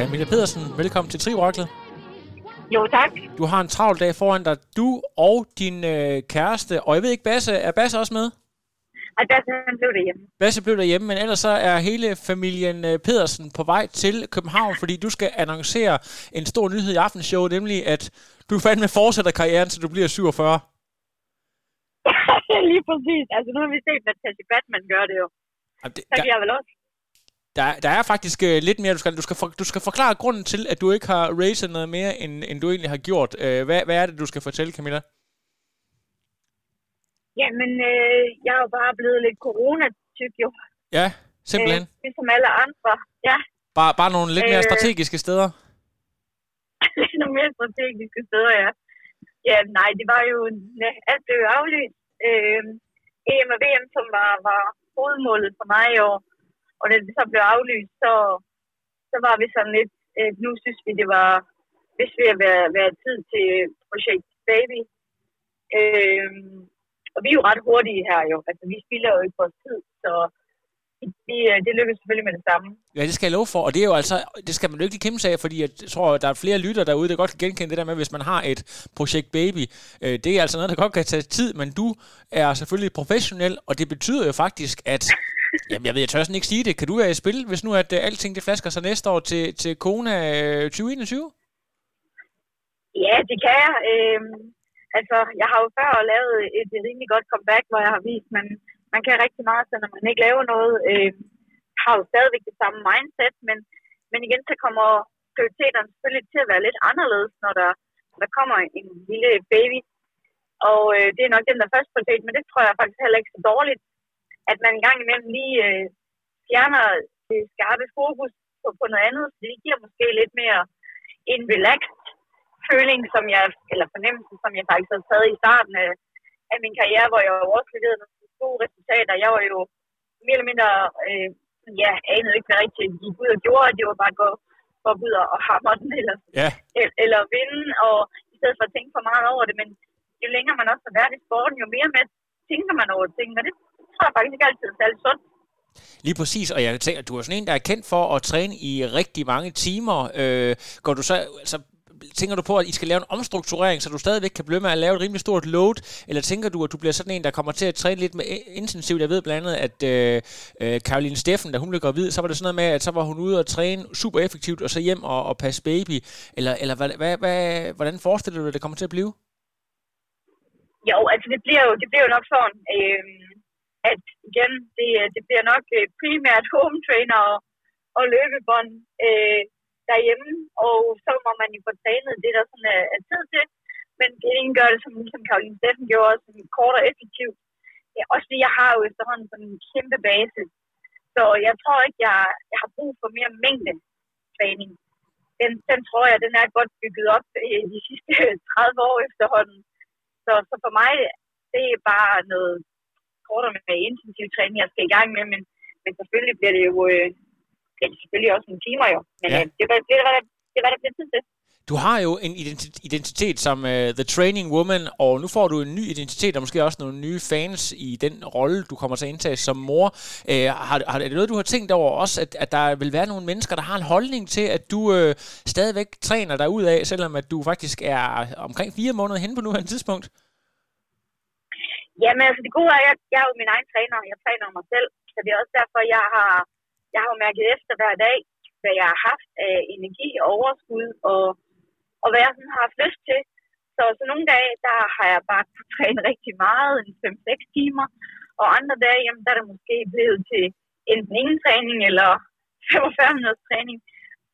Camilla Pedersen, velkommen til Trioraklet. Jo, tak. Du har en travl dag foran dig. Du og din øh, kæreste, og jeg ved ikke, Basse, er Basse også med? Og der han blev det hjemme. Basse blev derhjemme, men ellers så er hele familien øh, Pedersen på vej til København, fordi du skal annoncere en stor nyhed i aftenshowet, nemlig at du fandme fortsætter karrieren, til du bliver 47. Lige præcis. Altså, nu har vi set, at Tassie Batman gør det jo. Jamen, det, Så kan der, jeg vel også. Der, der er faktisk øh, lidt mere, du skal, du, skal for, du skal forklare grunden til, at du ikke har racet noget mere, end, end du egentlig har gjort. Øh, hvad, hvad er det, du skal fortælle, Camilla? Jamen, øh, jeg er jo bare blevet lidt corona-tyk jo. Ja, simpelthen. Øh, ligesom alle andre. Ja, Bare, bare nogle lidt mere øh, strategiske steder. lidt nogle mere strategiske steder, ja. Ja, nej, det var jo... Alt blev aflyst. Øh, EM og VM, som var, var hovedmålet for mig i år. Og da det så blev aflyst, så, så var vi sådan lidt... Øh, nu synes vi, det var... Hvis vi at være, være tid til projekt Baby. Øh, og vi er jo ret hurtige her jo. Altså, vi spiller jo ikke vores tid, så det, øh, det lykkes selvfølgelig med det samme. Ja, det skal jeg love for, og det er jo altså, det skal man jo ikke lige kæmpe sig af, fordi jeg tror, der er flere lytter derude, der godt kan genkende det der med, hvis man har et projekt baby. Øh, det er altså noget, der godt kan tage tid, men du er selvfølgelig professionel, og det betyder jo faktisk, at Jamen, jeg ved, jeg tør sådan ikke sige det. Kan du være i spil, hvis nu at uh, alting det flasker sig næste år til, til Kona øh, uh, 2021? Ja, det kan jeg. Øhm, altså, jeg har jo før lavet et rimelig godt comeback, hvor jeg har vist, at man, man kan rigtig meget, så når man ikke laver noget, øh, har jo stadigvæk det samme mindset, men, men igen, så kommer prioriteterne selvfølgelig til at være lidt anderledes, når der, der kommer en lille baby. Og øh, det er nok den der første prioritet, men det tror jeg faktisk heller ikke så dårligt, at man en gang imellem lige øh, fjerner det skarpe fokus på, på noget andet, så det giver måske lidt mere en relaxed føling, som jeg, eller fornemmelse, som jeg faktisk havde taget i starten af, af min karriere, hvor jeg også leverede nogle gode resultater. Jeg var jo mere eller mindre, øh, ja, anede ikke, hvad rigtig gik ud og gjorde. Det var bare at gå, gå ud og hamre den, eller, Ja. eller, eller vinde, og i stedet for at tænke for meget over det. Men jo længere man også har været i sporten, jo mere med tænker man over ting, og det jeg faktisk ikke altid særlig sundt. Lige præcis, og jeg tænker, du er sådan en, der er kendt for at træne i rigtig mange timer. Øh, går du så, altså, tænker du på, at I skal lave en omstrukturering, så du stadigvæk kan blive med at lave et rimelig stort load, eller tænker du, at du bliver sådan en, der kommer til at træne lidt mere intensivt? Jeg ved blandt andet, at øh, øh, Caroline Steffen, da hun blev gravid, så var det sådan noget med, at så var hun ude og træne super effektivt, og så hjem og, og passe baby. Eller, eller hvad, hvad, hvad, hvordan forestiller du dig, det kommer til at blive? Jo, altså det bliver jo, det bliver jo nok sådan, øh, at igen, det, øh, det bliver nok øh, primært home trainer og, og løbebånd øh, derhjemme, og så må man jo få trænet det, der sådan er, er tid til. Men det ene gør det, som, som Karoline Steffen gjorde, som kort og effektivt. Ja, også fordi jeg har jo efterhånden sådan en kæmpe base. Så jeg tror ikke, jeg, jeg har brug for mere mængde træning. Den, den tror jeg, den er godt bygget op øh, de sidste 30 år efterhånden. Så, så for mig, det er bare noget kortere med intensiv træning, jeg skal i gang med, men, men selvfølgelig bliver det jo øh, det er selvfølgelig også nogle timer jo. Men Ja. øh, det, hvad- det, der, det er, hvad der bliver tid til. Du har jo en identi- identitet som uh, The Training Woman, og nu får du en ny identitet, og måske også nogle nye fans i den rolle, du kommer til at indtage som mor. Uh, har, har, er det noget, du har tænkt over også, at, at der vil være nogle mennesker, der har en holdning til, at du uh, stadigvæk træner dig ud af, selvom at du faktisk er omkring fire måneder hen på nuværende tidspunkt? Jamen altså det gode er, at jeg, jeg er jo min egen træner, og jeg træner mig selv. Så det er også derfor, jeg har, jeg har mærket efter hver dag, hvad jeg har haft af energi og overskud, og, og hvad jeg sådan har haft lyst til. Så Så, så nogle dage, der har jeg bare kunnet træne rigtig meget, en 5-6 timer, og andre dage, jamen, der er det måske blevet til enten ingen træning eller 45 minutters træning,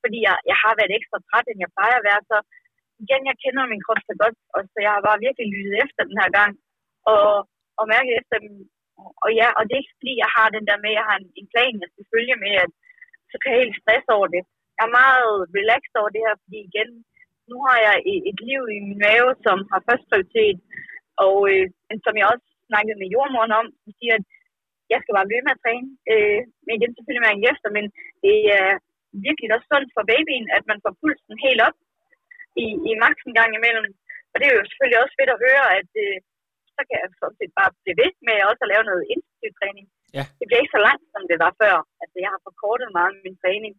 fordi jeg, jeg har været ekstra træt, end jeg plejer at være. Så igen, jeg kender min krop så godt, og så jeg har bare virkelig lyttet efter den her gang, og, og mærke efter dem. Og ja, og det er ikke fordi, jeg har den der med, at jeg har en, en plan, jeg skal følge med, at så kan jeg helt stress over det. Jeg er meget relaxed over det her, fordi igen, nu har jeg et, et liv i min mave, som har først prioritet, og øh, men som jeg også snakkede med jordmoren om, som siger, at jeg skal bare blive med at træne. Øh, men igen, selvfølgelig mærke efter, men det er virkelig også sundt for babyen, at man får pulsen helt op i, i maks en gang imellem. Og det er jo selvfølgelig også fedt at høre, at øh, så kan jeg sådan set bare blive ved med også at lave noget intensiv træning. Ja. Det bliver ikke så langt, som det var før. Altså, jeg har forkortet meget min træning.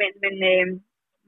Men, men, øh,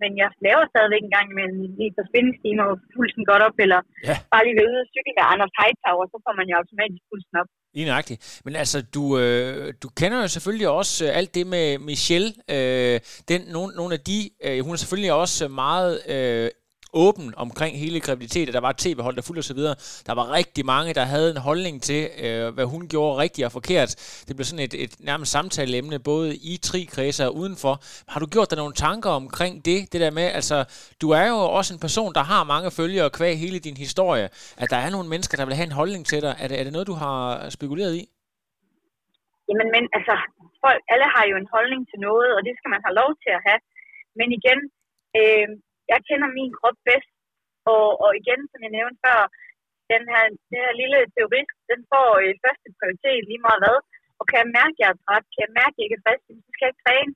men jeg laver stadigvæk en gang med lige på spændingstimer, og pulsen godt op, eller Ja. bare lige ved og cykle med Anders Hightower, så får man jo automatisk pulsen op. Lige nøjagtigt. Men altså, du, øh, du kender jo selvfølgelig også øh, alt det med Michelle. Øh, den, nogle, nogle af de, øh, hun er selvfølgelig også meget øh, åben omkring hele graviditeten. Der var et tv-hold, der fulgte osv. Der var rigtig mange, der havde en holdning til, øh, hvad hun gjorde rigtigt og forkert. Det blev sådan et, et nærmest samtaleemne, både i tri-kredser og udenfor. Har du gjort dig nogle tanker omkring det? Det der med, altså, du er jo også en person, der har mange følgere kvæg hele din historie. At der er nogle mennesker, der vil have en holdning til dig. Er det, er det noget, du har spekuleret i? Jamen, men altså, folk, alle har jo en holdning til noget, og det skal man have lov til at have. Men igen, øh, jeg kender min krop bedst, og, og igen, som jeg nævnte før, den her, den her lille teorist, den får øh, første prioritet lige meget hvad, og kan jeg mærke, at jeg er træt, kan jeg mærke, at jeg ikke er frisk, så skal jeg ikke træne,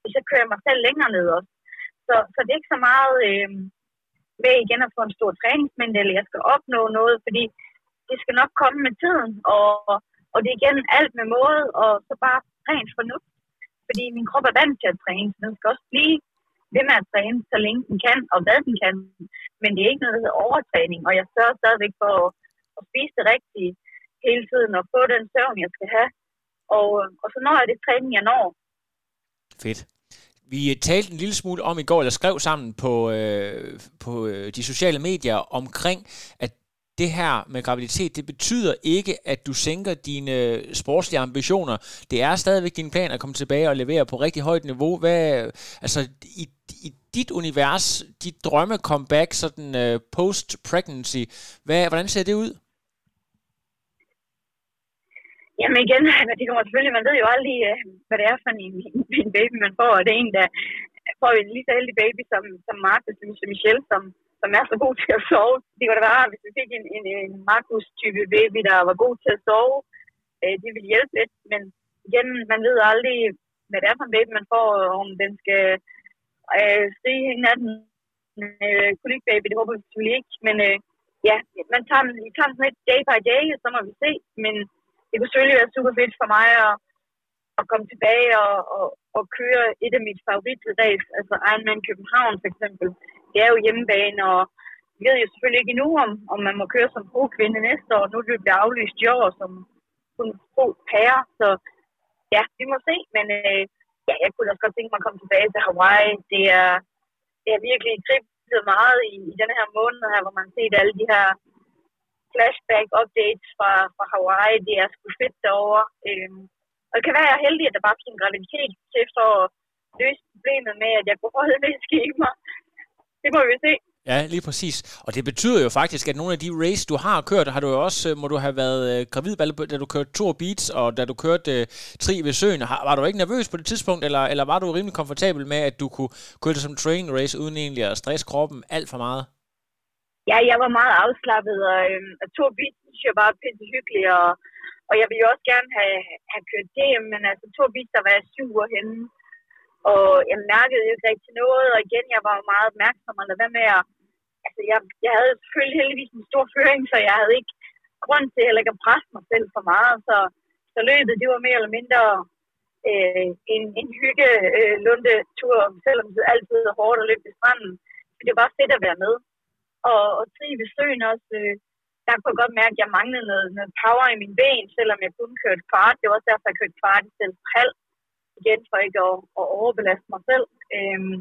hvis jeg kører mig selv længere ned også. Så, så det er ikke så meget øh, med igen at få en stor træningsmængde, eller jeg skal opnå noget, fordi det skal nok komme med tiden, og, og det er igen alt med måde, og så bare rent fornuft. Fordi min krop er vant til at træne, så den skal også blive ved med at træne, så længe den kan, og hvad den kan. Men det er ikke noget, der hedder overtræning, og jeg sørger stadigvæk for at, at spise det rigtige hele tiden, og få den søvn, jeg skal have. Og, og så når jeg det træning, jeg når. Fedt. Vi talte en lille smule om i går, eller skrev sammen på, øh, på øh, de sociale medier omkring, at det her med graviditet, det betyder ikke, at du sænker dine sportslige ambitioner. Det er stadigvæk din plan at komme tilbage og levere på rigtig højt niveau. Hvad, altså, i, i dit univers, dit drømme comeback, sådan uh, post-pregnancy, hvad, hvordan ser det ud? Jamen igen, det kommer selvfølgelig, man ved jo aldrig, øh, hvad det er for en, en baby, man får, og det er en, der får en lige så heldig baby som, som Martha, som Michelle, som, som er så god til at sove. Det kunne da være, hvis vi fik en, en, en Marcus-type baby, der var god til at sove. Øh, det ville hjælpe lidt, men igen, man ved aldrig, hvad det er for en baby, man får, om den skal øh, skrige af den. Øh, kolikbaby, det håber vi selvfølgelig ikke, men øh, ja, man tager, vi tager den sådan lidt day by day, og så må vi se, men det kunne selvfølgelig være super fedt for mig at, at komme tilbage og, og, og køre et af mit favoritræs, altså Ironman København for eksempel. Det er jo hjemmebane, og vi ved jo selvfølgelig ikke endnu, om, om man må køre som pro-kvinde næste år. Nu er det bliver aflyst i år som som pro-pære, så ja, vi må se, men øh, ja, jeg kunne også godt tænke mig at komme tilbage til Hawaii. Det er, det er virkelig kriblet meget i, i den her måned her, hvor man ser alle de her flashback updates fra, fra Hawaii. Det er sgu fedt derovre. Øhm, og det kan være, at jeg er heldig, at der bare bliver en graviditet til for at løse problemet med, at jeg kunne holde med skema. Det må vi se. Ja, lige præcis. Og det betyder jo faktisk, at nogle af de race, du har kørt, har du jo også, øh, må du have været øh, gravid, da du kørte Tour Beats, og da du kørte øh, Tri ved søen. Har, var du ikke nervøs på det tidspunkt, eller, eller var du rimelig komfortabel med, at du kunne køre det som training race, uden egentlig at stresse kroppen alt for meget? Ja, jeg var meget afslappet, og, øhm, og Tour Beats synes jeg bare er pisse hyggelig, og, og jeg ville jo også gerne have, have kørt det, men altså Tour Beats, der var jeg syv uger henne, og jeg mærkede jo ikke rigtig noget, og igen, jeg var jo meget opmærksom, og hvad med at, altså jeg, jeg havde selvfølgelig heldigvis en stor føring, så jeg havde ikke grund til heller ikke at presse mig selv for meget, så, så løbet, det var mere eller mindre øh, en, en hygge øh, lundetur, selvom det altid er hårdt at løbe i stranden. Så det var fedt at være med. Og, og trive ved søen også, øh, der kunne jeg godt mærke, at jeg manglede noget, noget power i min ben, selvom jeg kun kørte kvart. Det var også derfor, jeg kørte kvart i stedet for halv. Igen for ikke at, at overbelaste mig selv. Øhm,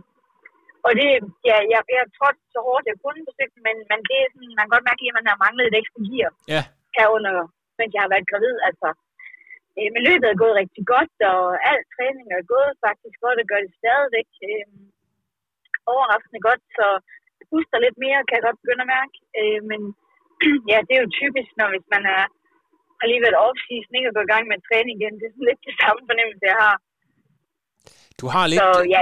og det, ja, jeg, jeg trådte så hårdt, jeg kunne på cyklen, men, men det er sådan, man kan godt mærke, at man har manglet et ekstra gear Ja, herunder, mens jeg har været gravid. Altså, øh, men løbet er gået rigtig godt, og al træning er gået faktisk godt, og gør det stadigvæk øh, overraskende godt, så det puster lidt mere, kan jeg godt begynde at mærke. Øh, men ja, det er jo typisk, når hvis man er har lige været off-season, ikke at gå i gang med træning igen. Det er sådan lidt det samme fornemmelse, jeg har. Du har lidt, Så ja,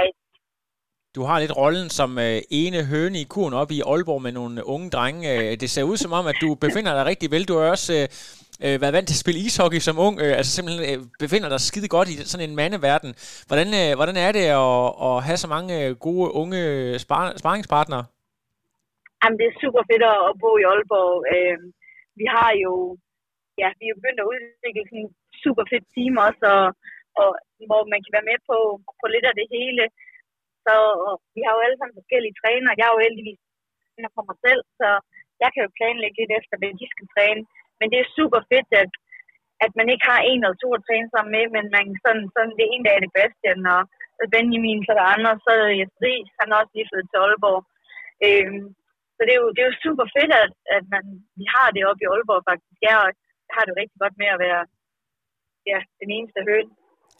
du har lidt rollen som øh, ene høne i kuren op i Aalborg med nogle unge drenge. Øh, det ser ud som om, at du befinder dig rigtig vel. Du har også øh, øh, været vant til at spille ishockey som ung, øh, altså simpelthen øh, befinder dig skide godt i sådan en mandeverden. Hvordan, øh, hvordan er det at, at have så mange øh, gode unge spar, sparringspartnere? Jamen, det er super fedt at, bo i Aalborg. Øh, vi har jo, ja, vi er begyndt at udvikle sådan en super fedt team også, og, og hvor man kan være med på, på lidt af det hele. Så vi har jo alle sammen forskellige træner. Jeg er jo heldigvis træner for mig selv, så jeg kan jo planlægge lidt efter, hvad de skal træne. Men det er super fedt, at, at man ikke har en eller to at træne sammen med, men man sådan, sådan det ene dag er det Bastian, og Benjamin, så er der andre, så er det Jesper han er også lige flyttet til Aalborg. Øhm, så det er, jo, det er jo super fedt, at, at man, vi har det oppe i Aalborg faktisk. Jeg, jeg har det jo rigtig godt med at være ja, den eneste høn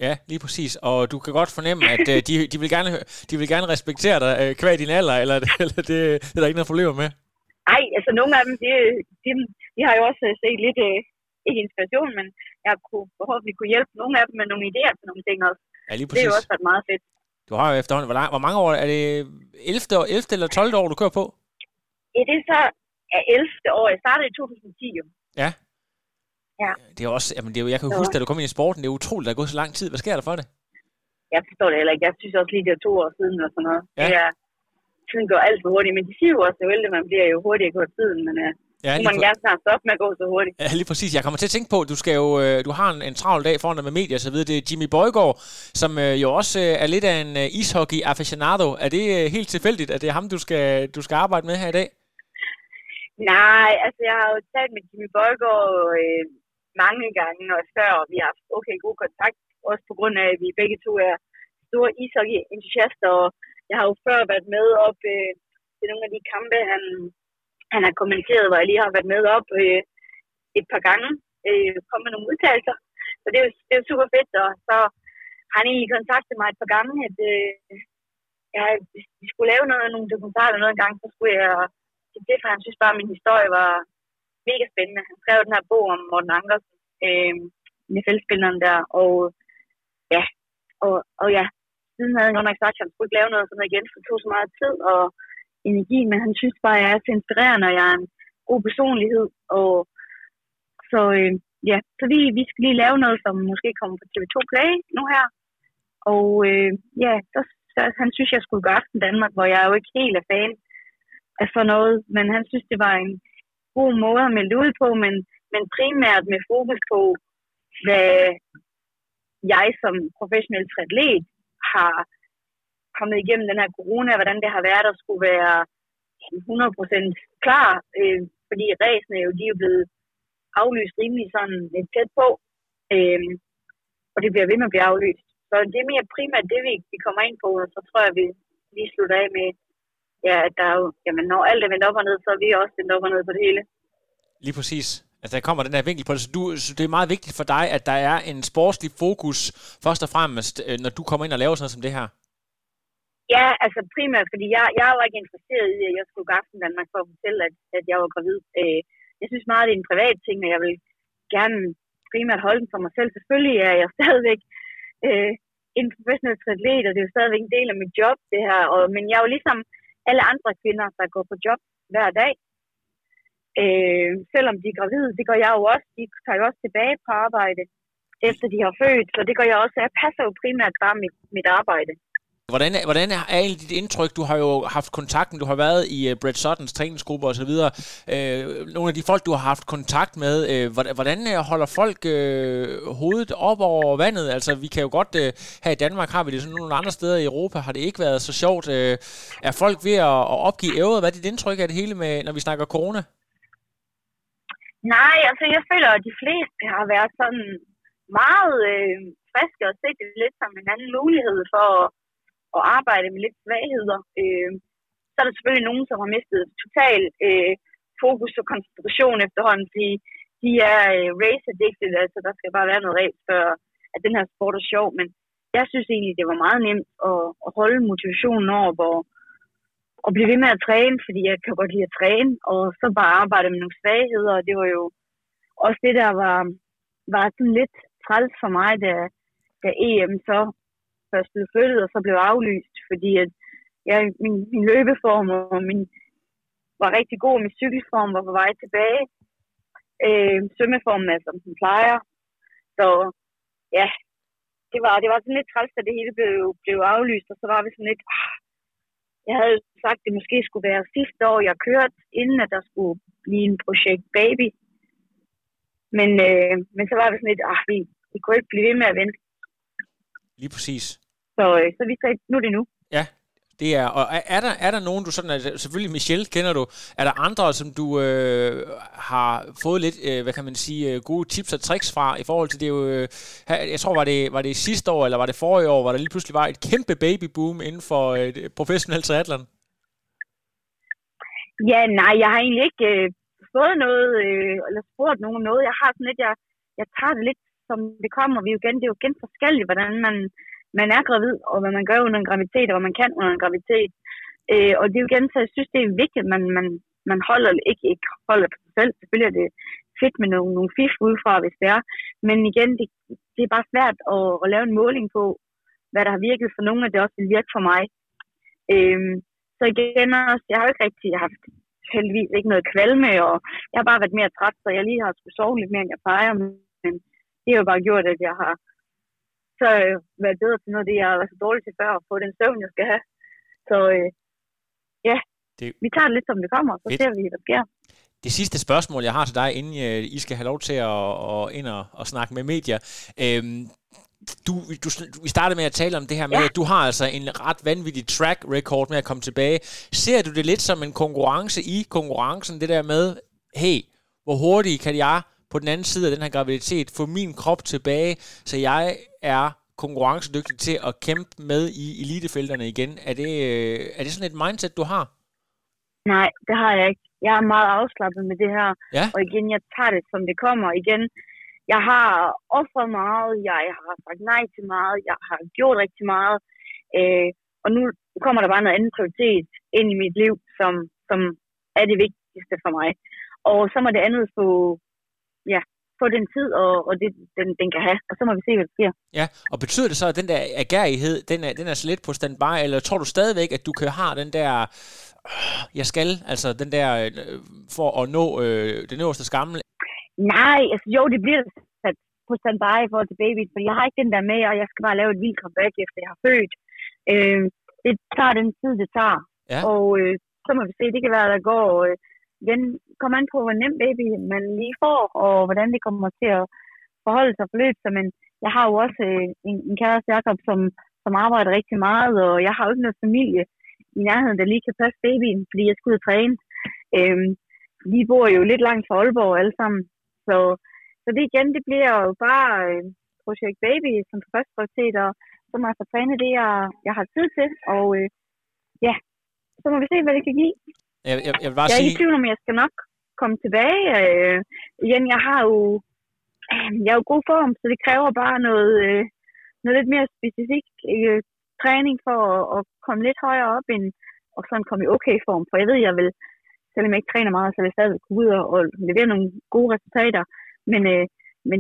Ja, lige præcis. Og du kan godt fornemme, at øh, de, de, vil gerne, de vil gerne respektere dig øh, kvad din alder, eller, eller det, det er der ikke noget problemer med. Ej, altså nogle af dem, de, de, de har jo også set lidt, øh, ikke inspiration, men jeg kunne forhåbentlig kunne hjælpe nogle af dem med nogle idéer til nogle ting også. Ja, lige Det er præcis. jo også været meget fedt. Du har jo efterhånden, hvor, lang, hvor mange år, er det 11. år, 11. eller 12. år, du kører på? Ja, det er så af 11. år. Jeg startede i 2010 jo. Ja. Ja. Det er også, jamen det er jo, jeg kan jo huske, da du kom ind i sporten, det er utroligt, der er gået så lang tid. Hvad sker der for det? Jeg forstår det heller ikke. Jeg synes også lige, det er to år siden og sådan noget. Ja. Det er, tiden går alt for hurtigt, men de siger jo også, at jo ældre man bliver, jo hurtigere går tiden, men uh, Ja, lige, man gerne snart stoppe med at gå så hurtigt. ja, lige præcis. Jeg kommer til at tænke på, at du, skal jo, øh, du har en, en travl dag foran dig med medier og så videre. Det er Jimmy Bøjgaard, som øh, jo også øh, er lidt af en øh, ishockey aficionado. Er det øh, helt tilfældigt, at det er ham, du skal, du skal arbejde med her i dag? Nej, altså jeg har jo talt med Jimmy Bøjgaard øh, mange gange og før, og vi har haft okay god kontakt, også på grund af, at vi begge to er store ishockey-entusiaster, og jeg har jo før været med op øh, til nogle af de kampe, han, han har kommenteret, hvor jeg lige har været med op øh, et par gange, øh, kom med nogle udtalelser, så det er, jo, det er jo super fedt, og så har han egentlig kontaktet mig et par gange, at øh, jeg, hvis vi skulle lave noget, nogle dokumentarer eller noget engang, så skulle jeg det, det, for han synes bare, at min historie var mega spændende. Han skrev den her bog om Morten Ankersen, øh, NFL-spilleren der, og ja, og, og ja, siden havde han godt nok sagt, at han skulle ikke lave noget sådan noget igen, for det tog så meget tid og energi, men han synes bare, at jeg er så inspirerende, og jeg er en god personlighed, og så øh, ja, så vi, vi skal lige lave noget, som måske kommer på TV2 Play nu her, og øh, ja, så, så han synes, jeg skulle gøre Aften Danmark, hvor jeg er jo ikke helt er fan af sådan noget, men han synes, det var en god måde at melde ud på, men, men primært med fokus på, hvad jeg som professionel triatlet har kommet igennem den her corona, hvordan det har været at skulle være 100% klar, øh, fordi ræsene jo, de er jo blevet aflyst rimelig sådan lidt tæt på, øh, og det bliver ved med at blive aflyst. Så det er mere primært det, vi, vi kommer ind på, og så tror jeg, vi lige slutter af med, ja, at der er jo, jamen, når alt er vendt op og ned, så er vi også vendt op og ned på det hele. Lige præcis. Altså, der kommer den her vinkel på det. Så, du, så det er meget vigtigt for dig, at der er en sportslig fokus, først og fremmest, øh, når du kommer ind og laver sådan noget som det her. Ja, altså primært, fordi jeg, jeg var ikke interesseret i, at jeg skulle gå aften Danmark for at fortælle, at, at jeg var gravid. Øh, jeg synes meget, det er en privat ting, og jeg vil gerne primært holde den for mig selv. Selvfølgelig er jeg stadigvæk øh, en professionel atlet, og det er jo stadigvæk en del af mit job, det her. Og, men jeg er jo ligesom alle andre kvinder, der går på job hver dag. Øh, selvom de er gravide, det gør jeg jo også. De tager jo også tilbage på arbejde, efter de har født. Så det gør jeg også. Jeg passer jo primært bare mit, mit arbejde. Hvordan, hvordan er egentlig dit indtryk? Du har jo haft kontakten, du har været i uh, Brett Suttons træningsgruppe osv. Uh, øh, nogle af de folk, du har haft kontakt med, uh, hvordan, holder folk uh, hovedet op over vandet? Altså, vi kan jo godt, uh, her i Danmark har vi det sådan nogle andre steder i Europa, har det ikke været så sjovt. Uh, er folk ved at, at opgive ævret? Hvad er dit indtryk af det hele, med, når vi snakker corona? Nej, altså jeg føler, at de fleste har været sådan meget øh, friske og set det lidt som en anden mulighed for at at arbejde med lidt svagheder. Øh, så er der selvfølgelig nogen, som har mistet total øh, fokus og koncentration efterhånden, fordi de er øh, race addicted, altså der skal bare være noget ræs før at den her sport er sjov, men jeg synes egentlig, det var meget nemt at, at holde motivationen over, hvor og blive ved med at træne, fordi jeg kan godt lide at træne, og så bare arbejde med nogle svagheder, og det var jo også det, der var, var sådan lidt træls for mig, da, da EM så først blev flyttet, og så blev aflyst, fordi at jeg, min, min løbeform og min, var rigtig god, og min cykelform var på vej tilbage. Øh, svømmeformen er, som den plejer. Så ja, det var, det var sådan lidt træls, da det hele blev, blev aflyst, og så var vi sådan lidt, ah, jeg havde sagt, at det måske skulle være sidste år, jeg kørte, inden at der skulle blive en projekt baby. Men, øh, men så var vi sådan lidt, ah, vi, vi kunne ikke blive ved med at vente. Lige præcis. Så, øh, så vi sagde, nu er det nu. Ja, det er, og er, er, der, er der nogen, du sådan, altså, selvfølgelig Michelle kender du, er der andre, som du øh, har fået lidt, øh, hvad kan man sige, øh, gode tips og tricks fra, i forhold til det jo, øh, jeg tror, var det, var det sidste år, eller var det forrige år, hvor der lige pludselig var et kæmpe babyboom inden for øh, professionel triathlon? Ja, nej, jeg har egentlig ikke øh, fået noget, øh, eller spurgt nogen noget. Jeg har sådan lidt, jeg, jeg tager det lidt, som det kommer. Vi jo igen, det er jo igen forskelligt, hvordan man, man er gravid, og hvad man gør under en graviditet, og hvad man kan under en graviditet. Øh, og det er jo igen, så jeg synes, det er vigtigt, at man, man, man holder, ikke, ikke holder på sig selv. Selvfølgelig er det fedt med nogle, nogle fif udefra, hvis det er. Men igen, det, det er bare svært at, at lave en måling på, hvad der har virket for nogen, og det også vil virke for mig. Øhm, så igen også, jeg har jo ikke rigtig haft heldigvis ikke noget kvalme, og jeg har bare været mere træt, så jeg lige har skulle sove lidt mere, end jeg plejer. Men det har jo bare gjort, at jeg har så øh, været bedre til noget af det, jeg været så dårlig til før, at få den søvn, jeg skal have. Så øh, ja, Det- vi tager det lidt, som det kommer, så Fedt. ser vi, hvad der sker. Det sidste spørgsmål, jeg har til dig, inden øh, I skal have lov til at, at ind og, og snakke med medier. Øhm, du, du, vi startede med at tale om det her med, Ja. at du har altså en ret vanvittig track record med at komme tilbage. Ser du det lidt som en konkurrence i konkurrencen, det der med, hey, hvor hurtigt kan jeg på den anden side af den her graviditet få min krop tilbage, så jeg er konkurrencedygtig til at kæmpe med i elitefelterne igen. Er det, øh, er det sådan et mindset, du har? Nej, det har jeg ikke. Jeg er meget afslappet med det her. Ja. Og igen, jeg tager det, som det kommer. Igen, jeg har offret meget. Jeg har sagt nej til meget. Jeg har gjort rigtig meget. Øh, og nu kommer der bare noget andet prioritet ind i mit liv, som, som er det vigtigste for mig. Og så må det andet få, ja, få den tid, og, og det, den, den kan have. Og så må vi se, hvad der sker. Ja, og betyder det så, at den der agerighed, den er, den er så lidt på standby, eller tror du stadigvæk, at du kan have den der, øh, jeg skal, altså den der, øh, for at nå øh, det øverste skammel? Nej, altså jo, det bliver sat på standby i forhold til baby, for jeg har ikke den der med, og jeg skal bare lave et vildt comeback, efter jeg har født. Øh, det tager den tid, det tager. Ja. Og øh, så må vi se, det kan være, der går øh, igen, kommer an på, hvor nem baby man lige får, og hvordan det kommer til at forholde sig forløb sig. Men jeg har jo også øh, en, en kæreste, Jacob, som, som arbejder rigtig meget, og jeg har jo ikke noget familie i nærheden, der lige kan passe babyen, fordi jeg skulle ud og træne. Øhm, vi bor jo lidt langt fra Aalborg alle sammen, så, så det igen, det bliver jo bare øh, projekt baby som første prioritet, og så må jeg få trænet det, jeg, jeg har tid til, og øh, ja, så må vi se, hvad det kan give. Jeg, jeg, jeg vil bare Jeg er sige, i tvivl om, jeg skal nok komme tilbage. Øh, igen, jeg har jo, øh, jeg er jo god form, så det kræver bare noget, øh, noget lidt mere specifik øh, træning for at, at komme lidt højere op, end, og sådan komme i okay form. For jeg ved, jeg vil, selvom jeg ikke træner meget, så vil jeg stadig kunne ud og, og levere nogle gode resultater. Men, øh, men,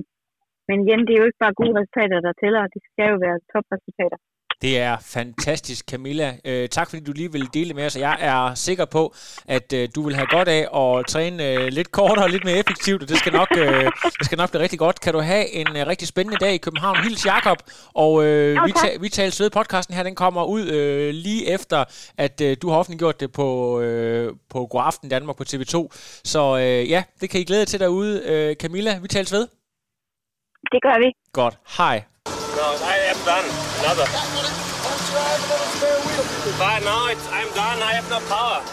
men igen, det er jo ikke bare gode resultater, der tæller. Det skal jo være topresultater. Det er fantastisk, Camilla. Øh, tak fordi du lige vil dele med os. Jeg er sikker på, at øh, du vil have godt af at træne øh, lidt kortere og lidt mere effektivt, og det skal nok, øh, det skal nok blive rigtig godt. Kan du have en øh, rigtig spændende dag i København. Hils Jakob, og øh, Jo, vi, ta- vi tales ved. Podcasten her, den kommer ud øh, lige efter, at øh, du har offentliggjort det på, øh, på God Aften Danmark på TV2. Så øh, ja, det kan I glæde jer til derude. Øh, Camilla, vi tales ved. Det gør vi. Godt. Hej. No, I am done. Another. But no, it's, I'm done. I have no power.